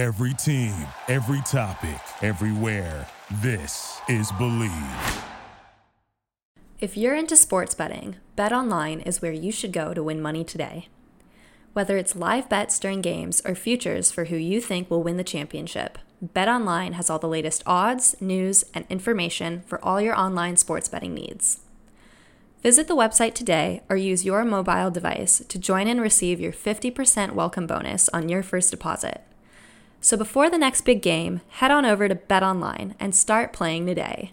Every team, every topic, everywhere. This is Bleav. If you're into sports betting, BetOnline is where you should go to win money today. Whether it's live bets during games or futures for who you think will win the championship, BetOnline has all the latest odds, news, and information for all your online sports betting needs. Visit the website today or use your mobile device to join and receive your 50% welcome bonus on your first deposit. So before the next big game, head on over to BetOnline and start playing today.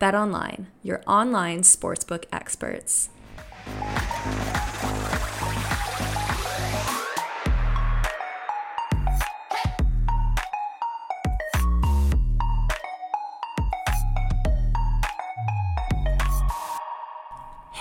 BetOnline, your online sportsbook experts.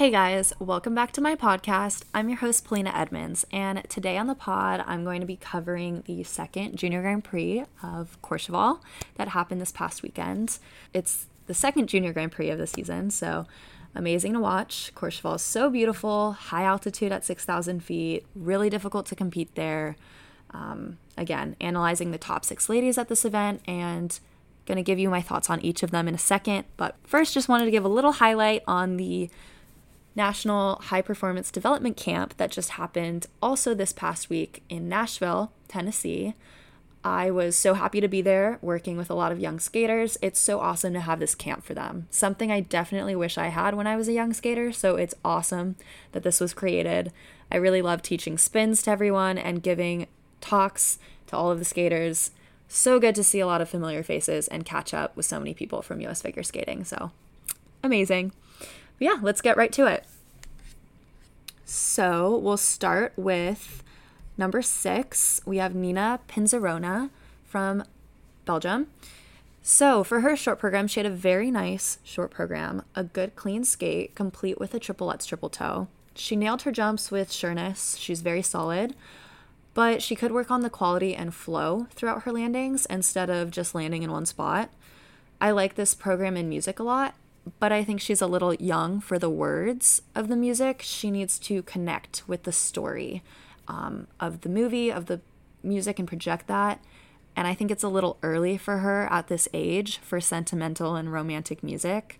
Hey guys, welcome back to my podcast. I'm your host, Polina Edmunds, and today on the pod, I'm going to be covering the second Junior Grand Prix of Courchevel that happened this past weekend. It's the second Junior Grand Prix of the season, so amazing to watch. Courchevel is so beautiful, high altitude at 6,000 feet, really difficult to compete there. Um, again, analyzing the top six ladies at this event and going to give you my thoughts on each of them in a second. But first, just wanted to give a little highlight on the National High Performance Development Camp that just happened also this past week in Nashville, Tennessee. I was so happy to be there working with a lot of young skaters. It's so awesome to have this camp for them. Something I definitely wish I had when I was a young skater, so it's awesome that this was created. I really love teaching spins to everyone and giving talks to all of the skaters. So good to see a lot of familiar faces and catch up with so many people from US figure skating. So amazing yeah, let's get right to it. So we'll start with number six. We have Nina Pinzarrone from Belgium. So for her short program, she had a very nice short program, a good clean skate, complete with a triple Lutz triple toe. She nailed her jumps with sureness. She's very solid, but she could work on the quality and flow throughout her landings instead of just landing in one spot. I like this program in music a lot but I think she's a little young for the words of the music. She needs to connect with the story um, of the movie, of the music, and project that. And I think it's a little early for her at this age for sentimental and romantic music.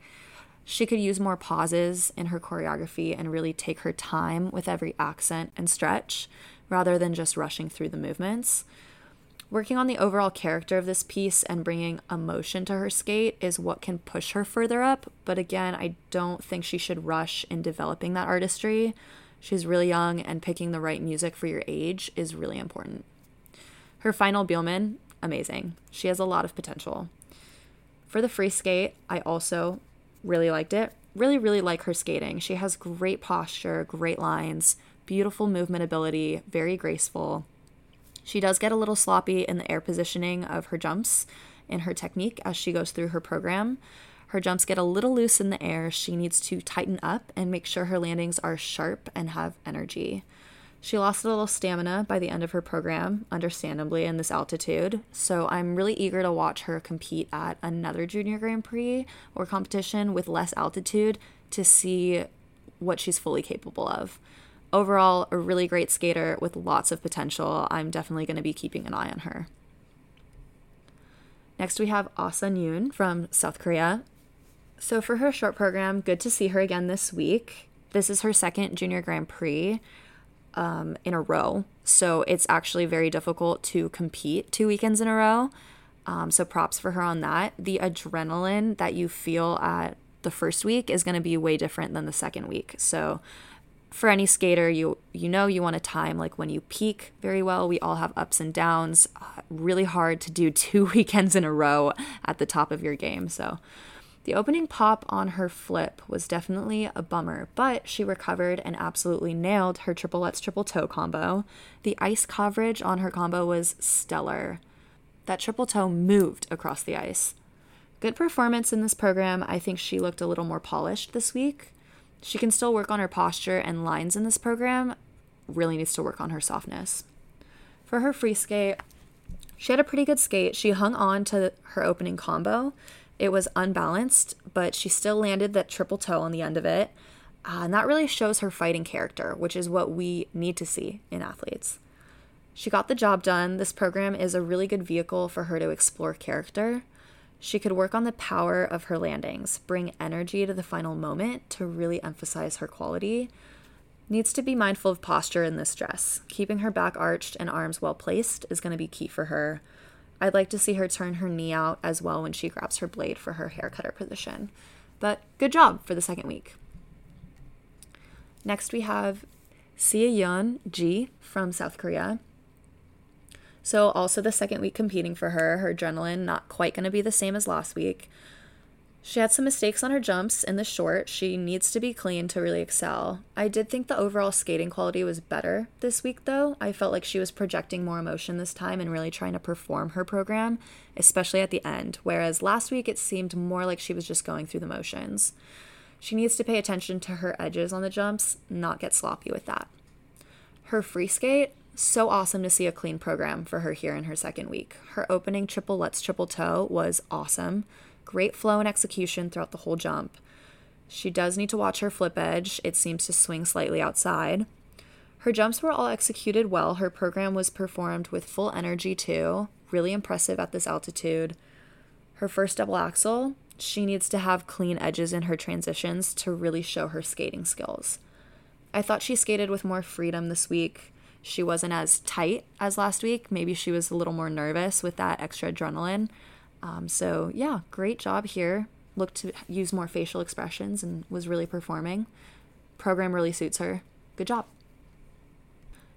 She could use more pauses in her choreography and really take her time with every accent and stretch rather than just rushing through the movements. Working on the overall character of this piece and bringing emotion to her skate is what can push her further up. But again, I don't think she should rush in developing that artistry. She's really young, and picking the right music for your age is really important. Her final Biellmann, amazing. She has a lot of potential. For the free skate, I also really liked it. Really, really like her skating. She has great posture, great lines, beautiful movement ability, very graceful. She does get a little sloppy in the air positioning of her jumps and her technique as she goes through her program. Her jumps get a little loose in the air. She needs to tighten up and make sure her landings are sharp and have energy. She lost a little stamina by the end of her program, understandably, in this altitude. So I'm really eager to watch her compete at another Junior Grand Prix or competition with less altitude to see what she's fully capable of overall, a really great skater with lots of potential. I'm definitely going to be keeping an eye on her. Next, we have Ah Sun Yoon from South Korea. So, for her short program, good to see her again this week. This is her second Junior Grand Prix um, in a row. So, it's actually very difficult to compete two weekends in a row. Um, so, props for her on that. The adrenaline that you feel at the first week is going to be way different than the second week. So, for any skater, you you know you want to time like when you peak very well. We all have ups and downs. Uh, really hard to do two weekends in a row at the top of your game. So the opening pop on her flip was definitely a bummer, but she recovered and absolutely nailed her triple Lutz triple toe combo. The ice coverage on her combo was stellar. That triple toe moved across the ice. Good performance in this program. I think she looked a little more polished this week. She can still work on her posture and lines in this program, really needs to work on her softness. For her free skate, she had a pretty good skate. She hung on to her opening combo. It was unbalanced, but she still landed that triple toe on the end of it. Uh, and that really shows her fighting character, which is what we need to see in athletes. She got the job done. This program is a really good vehicle for her to explore character. She could work on the power of her landings, bring energy to the final moment to really emphasize her quality. Needs to be mindful of posture in this dress. Keeping her back arched and arms well placed is going to be key for her. I'd like to see her turn her knee out as well when she grabs her blade for her hair cutter position. But good job for the second week. Next, we have Seoyeon Ji from South Korea. So, also the second week competing for her, her adrenaline not quite going to be the same as last week. She had some mistakes on her jumps in the short. She needs to be clean to really excel. I did think the overall skating quality was better this week, though. I felt like she was projecting more emotion this time and really trying to perform her program, especially at the end, whereas last week it seemed more like she was just going through the motions. She needs to pay attention to her edges on the jumps, not get sloppy with that. Her free skate, so awesome to see a clean program for her here in her second week. Her opening triple Lutz triple toe was awesome. Great flow and execution throughout the whole jump. She does need to watch her flip edge, it seems to swing slightly outside. Her jumps were all executed well. Her program was performed with full energy, too. Really impressive at this altitude. Her first double axel, she needs to have clean edges in her transitions to really show her skating skills. I thought she skated with more freedom this week she wasn't as tight as last week. Maybe she was a little more nervous with that extra adrenaline. Um, so, yeah, great job here. Looked to use more facial expressions and was really performing. Program really suits her. Good job.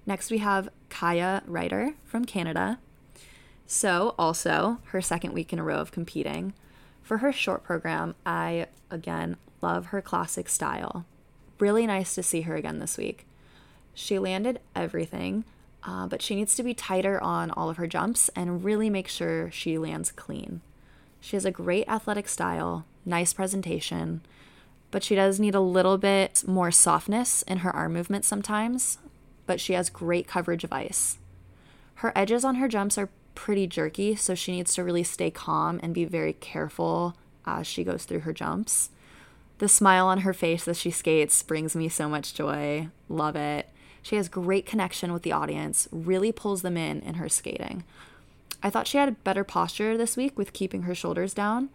Next, we have Kaiya Ruiter from Canada. So, also her second week in a row of competing. For her short program, I again love her classic style. Really nice to see her again this week. She landed everything, uh, but she needs to be tighter on all of her jumps and really make sure she lands clean. She has a great athletic style, nice presentation, but she does need a little bit more softness in her arm movement sometimes, but she has great coverage of ice. Her edges on her jumps are pretty jerky, so she needs to really stay calm and be very careful as she goes through her jumps. The smile on her face as she skates brings me so much joy. Love it. She has great connection with the audience, really pulls them in in her skating. I thought she had a better posture this week with keeping her shoulders down.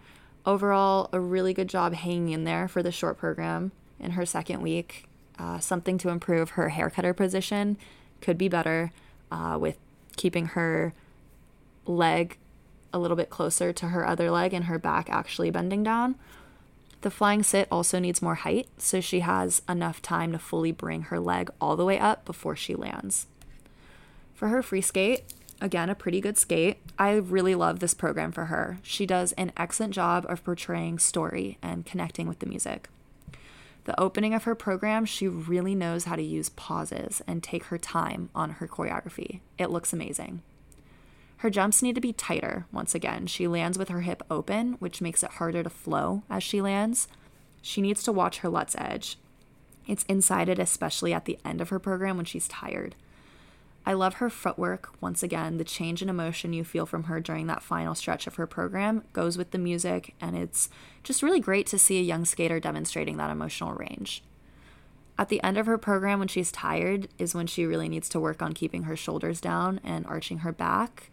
Overall, a really good job hanging in there for the short program in her second week. Uh, something to improve her haircutter position could be better uh, with keeping her leg a little bit closer to her other leg and her back actually bending down. The flying sit also needs more height, so she has enough time to fully bring her leg all the way up before she lands. For her free skate, again, a pretty good skate. I really love this program for her. She does an excellent job of portraying story and connecting with the music. The opening of her program, she really knows how to use pauses and take her time on her choreography. It looks amazing. Her jumps need to be tighter once again. She lands with her hip open, which makes it harder to flow as she lands. She needs to watch her Lutz edge. It's inside it, especially at the end of her program when she's tired. I love her footwork. Once again, the change in emotion you feel from her during that final stretch of her program goes with the music, and it's just really great to see a young skater demonstrating that emotional range. At the end of her program, when she's tired, is when she really needs to work on keeping her shoulders down and arching her back.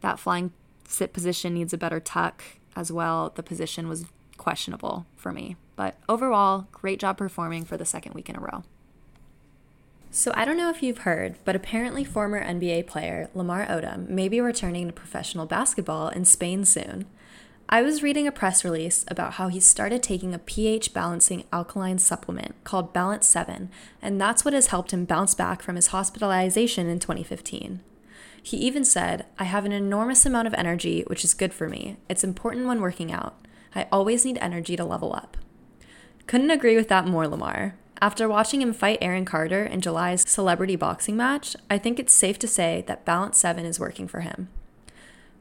That flying sit position needs a better tuck as well. The position was questionable for me. But overall, great job performing for the second week in a row. So, I don't know if you've heard, but apparently, former NBA player Lamar Odom may be returning to professional basketball in Spain soon. I was reading a press release about how he started taking a pH balancing alkaline supplement called Balance 7, and that's what has helped him bounce back from his hospitalization in 2015. He even said, I have an enormous amount of energy, which is good for me. It's important when working out. I always need energy to level up. Couldn't agree with that more, Lamar. After watching him fight Aaron Carter in July's celebrity boxing match, I think it's safe to say that Balance 7 is working for him.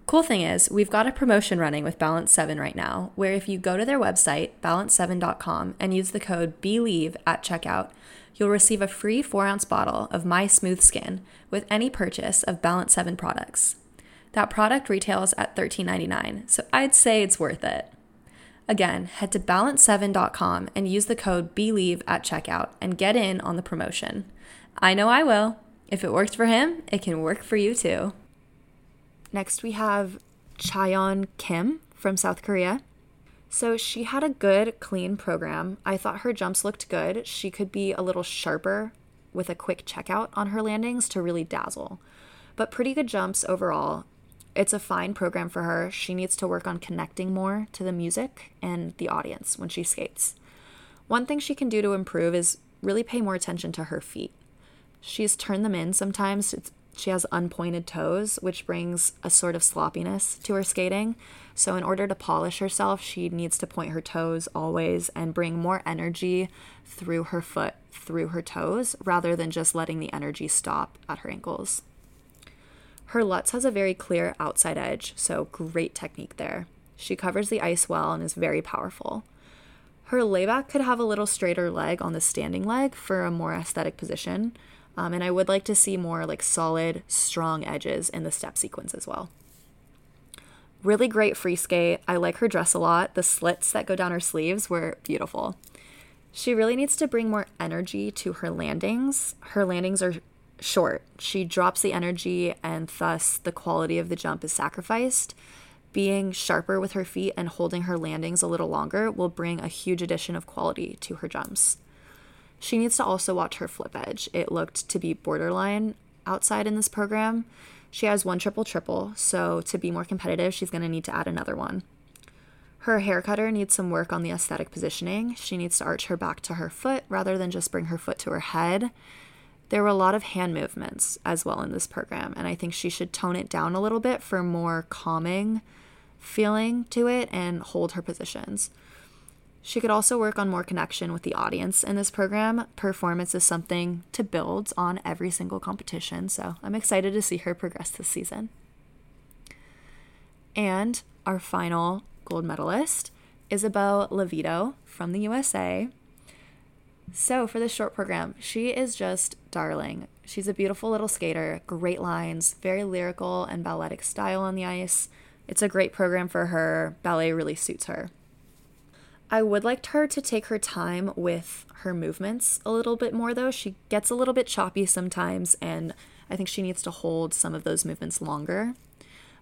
Cool thing is, we've got a promotion running with Balance 7 right now, where if you go to their website, balance7.com, and use the code BLEAV at checkout, you'll receive a free 4 ounce bottle of My Smooth Skin with any purchase of Balance 7 products. That product retails at $13.99, so I'd say it's worth it. Again, head to balance7.com and use the code BLEAV at checkout and get in on the promotion. I know I will. if it worked for him, it can work for you too. Next, we have Chaeyeon Kim from South Korea. So she had a good, clean program. I thought her jumps looked good. She could be a little sharper with a quick checkout on her landings to really dazzle. But pretty good jumps overall. It's a fine program for her. She needs to work on connecting more to the music and the audience when she skates. One thing she can do to improve is really pay more attention to her feet. She's turned them in sometimes. It's, she has unpointed toes, which brings a sort of sloppiness to her skating. So, in order to polish herself, she needs to point her toes always and bring more energy through her foot, through her toes, rather than just letting the energy stop at her ankles. Her Lutz has a very clear outside edge, so great technique there. She covers the ice well and is very powerful. Her layback could have a little straighter leg on the standing leg for a more aesthetic position, um, and I would like to see more like solid, strong edges in the step sequence as well. Really great free skate. I like her dress a lot. The slits that go down her sleeves were beautiful. She really needs to bring more energy to her landings. Her landings are short. She drops the energy, and thus the quality of the jump is sacrificed. Being sharper with her feet and holding her landings a little longer will bring a huge addition of quality to her jumps. She needs to also watch her flip edge. It looked to be borderline outside in this program. She has one triple triple, so to be more competitive, she's going to need to add another one. Her hair cutter needs some work on the aesthetic positioning. She needs to arch her back to her foot rather than just bring her foot to her head. There were a lot of hand movements as well in this program, and I think she should tone it down a little bit for more calming feeling to it and hold her positions. She could also work on more connection with the audience in this program. Performance is something to build on every single competition, so I'm excited to see her progress this season. And our final gold medalist, Isabeau Levito from the USA. So, for this short program, she is just darling. She's a beautiful little skater, great lines, very lyrical and balletic style on the ice. It's a great program for her. Ballet really suits her. I would like her to take her time with her movements a little bit more, though. She gets a little bit choppy sometimes, and I think she needs to hold some of those movements longer.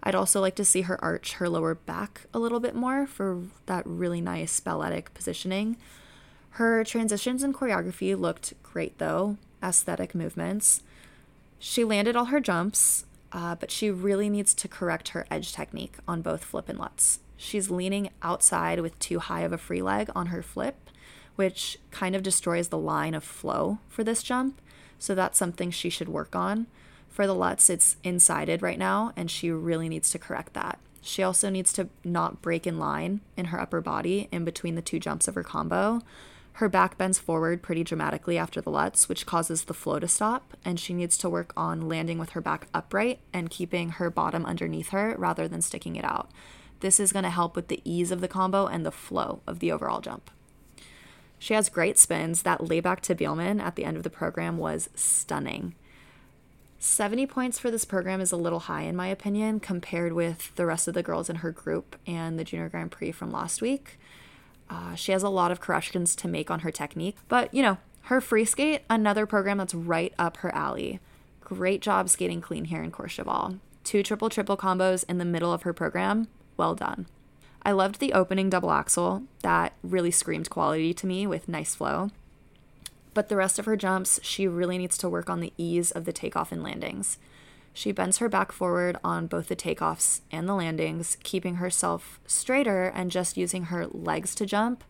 I'd also like to see her arch her lower back a little bit more for that really nice balletic positioning. Her transitions and choreography looked great, though, aesthetic movements. She landed all her jumps, uh, but she really needs to correct her edge technique on both flip and lutz. She's leaning outside with too high of a free leg on her flip, which kind of destroys the line of flow for this jump. So that's something she should work on. For the Lutz, it's insided right now, and she really needs to correct that. She also needs to not break in line in her upper body in between the two jumps of her combo. Her back bends forward pretty dramatically after the Lutz, which causes the flow to stop, and she needs to work on landing with her back upright and keeping her bottom underneath her rather than sticking it out. This is going to help with the ease of the combo and the flow of the overall jump. She has great spins. That layback to Biellmann at the end of the program was stunning. 70 points for this program is a little high, in my opinion, compared with the rest of the girls in her group and the Junior Grand Prix from last week. Uh, she has a lot of corrections to make on her technique, but you know, her free skate, another program that's right up her alley. Great job skating clean here in Courchevel. Two triple triple combos in the middle of her program well done. I loved the opening double axel. That really screamed quality to me with nice flow. But the rest of her jumps, she really needs to work on the ease of the takeoff and landings. She bends her back forward on both the takeoffs and the landings, keeping herself straighter and just using her legs to jump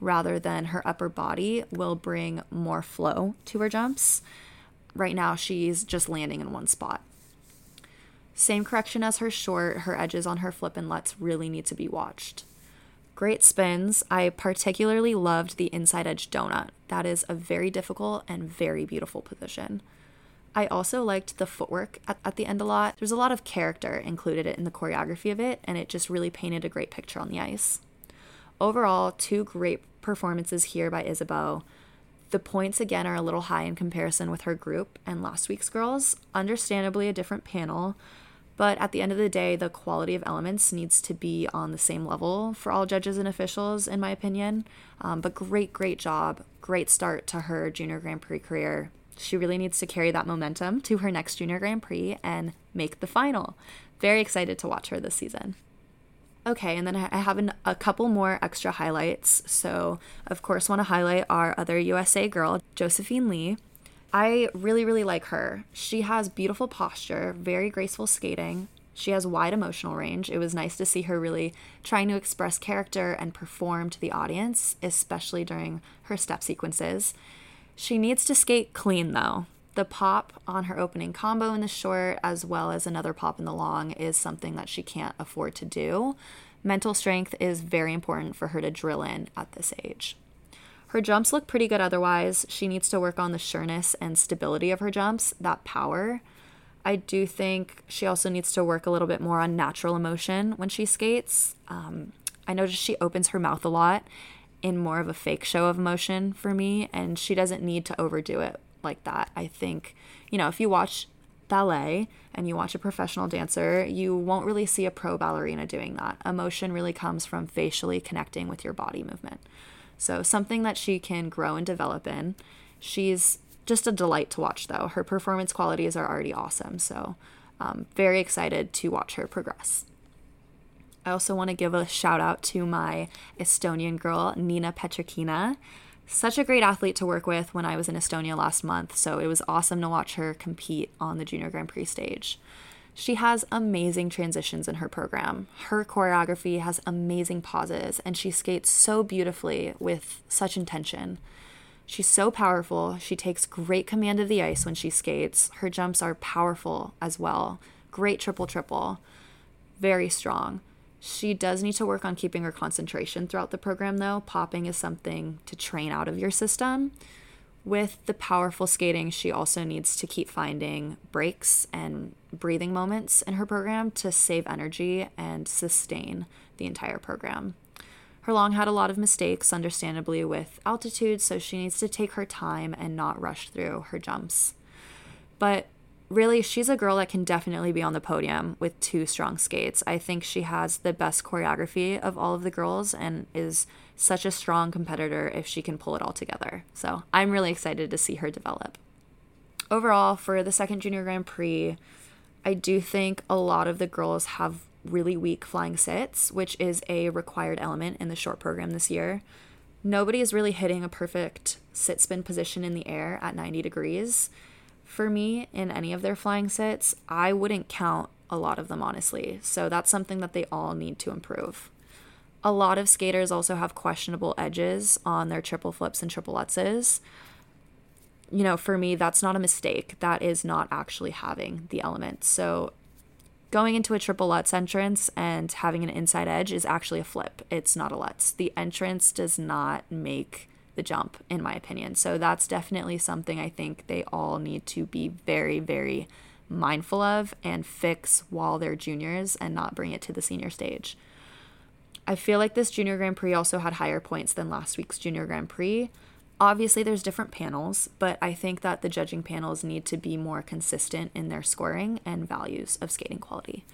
rather than her upper body will bring more flow to her jumps. Right now, she's just landing in one spot. Same correction as her short, her edges on her flip and lutz really need to be watched. Great spins. I particularly loved the inside edge donut. That is a very difficult and very beautiful position. I also liked the footwork at, at, the end a lot. There's a lot of character included in the choreography of it, and it just really painted a great picture on the ice. Overall, two great performances here by Isabeau. The points again are a little high in comparison with her group and last week's girls. Understandably, a different panel, but at the end of the day, the quality of elements needs to be on the same level for all judges and officials, in my opinion. Um, but great, great job. Great start to her Junior Grand Prix career. She really needs to carry that momentum to her next Junior Grand Prix and make the final. Very excited to watch her this season. Okay, and then I have an, a couple more extra highlights. So, of course, want to highlight our other USA girl, Josephine Lee. I really, really like her. She has beautiful posture, very graceful skating. She has wide emotional range. It was nice to see her really trying to express character and perform to the audience, especially during her step sequences. She needs to skate clean though. The pop on her opening combo in the short, as well as another pop in the long, is something that she can't afford to do. Mental strength is very important for her to drill in at this age. Her jumps look pretty good otherwise. She needs to work on the sureness and stability of her jumps, that power. I do think she also needs to work a little bit more on natural emotion when she skates. Um, I notice she opens her mouth a lot in more of a fake show of emotion for me, and she doesn't need to overdo it like that. I think, you know, if you watch ballet and you watch a professional dancer, you won't really see a pro ballerina doing that. Emotion really comes from facially connecting with your body movement. So, something that she can grow and develop in. She's just a delight to watch, though. Her performance qualities are already awesome. So, um, very excited to watch her progress. I also want to give a shout out to my Estonian girl, Niina Petrõkina such a great athlete to work with when I was in Estonia last month, so it was awesome to watch her compete on the Junior Grand Prix stage. She has amazing transitions in her program. Her choreography has amazing pauses, and she skates so beautifully with such intention. She's so powerful. She takes great command of the ice when she skates. Her jumps are powerful as well. Great triple triple. Very strong. She does need to work on keeping her concentration throughout the program, though. Popping is something to train out of your system. With the powerful skating, she also needs to keep finding breaks and breathing moments in her program to save energy and sustain the entire program. Her long had a lot of mistakes, understandably, with altitude, so she needs to take her time and not rush through her jumps. But really, she's a girl that can definitely be on the podium with two strong skates. I think she has the best choreography of all of the girls and is such a strong competitor if she can pull it all together. So I'm really excited to see her develop. Overall, for the second Junior Grand Prix, I do think a lot of the girls have really weak flying sits, which is a required element in the short program this year. Nobody is really hitting a perfect sit spin position in the air at 90 degrees for me in any of their flying sits, I wouldn't count a lot of them, honestly. So that's something that they all need to improve. A lot of skaters also have questionable edges on their triple flips and triple lutzes. You know, for me, that's not a mistake. That is not actually having the element. So going into a triple lutz entrance and having an inside edge is actually a flip. It's not a lutz. The entrance does not make the jump, in my opinion. So that's definitely something I think they all need to be very, very mindful of and fix while they're juniors and not bring it to the senior stage. I feel like this Junior Grand Prix also had higher points than last week's Junior Grand Prix. Obviously, there's different panels, but I think that the judging panels need to be more consistent in their scoring and values of skating quality.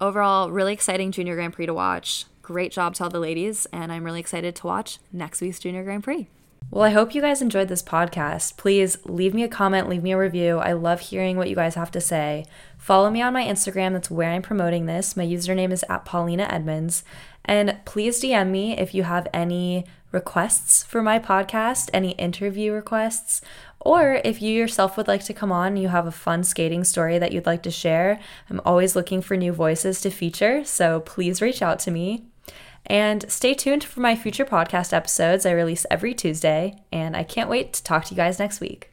Overall, really exciting Junior Grand Prix to watch. Great job to all the ladies, and I'm really excited to watch next week's Junior Grand Prix. Well, I hope you guys enjoyed this podcast. Please leave me a comment, leave me a review. I love hearing what you guys have to say. Follow me on my Instagram, that's where I'm promoting this. My username is at Polina Edmunds. And please DM me if you have any requests for my podcast, any interview requests, or if you yourself would like to come on, you have a fun skating story that you'd like to share. I'm always looking for new voices to feature, so please reach out to me. And stay tuned for my future podcast episodes. I release every Tuesday, and I can't wait to talk to you guys next week.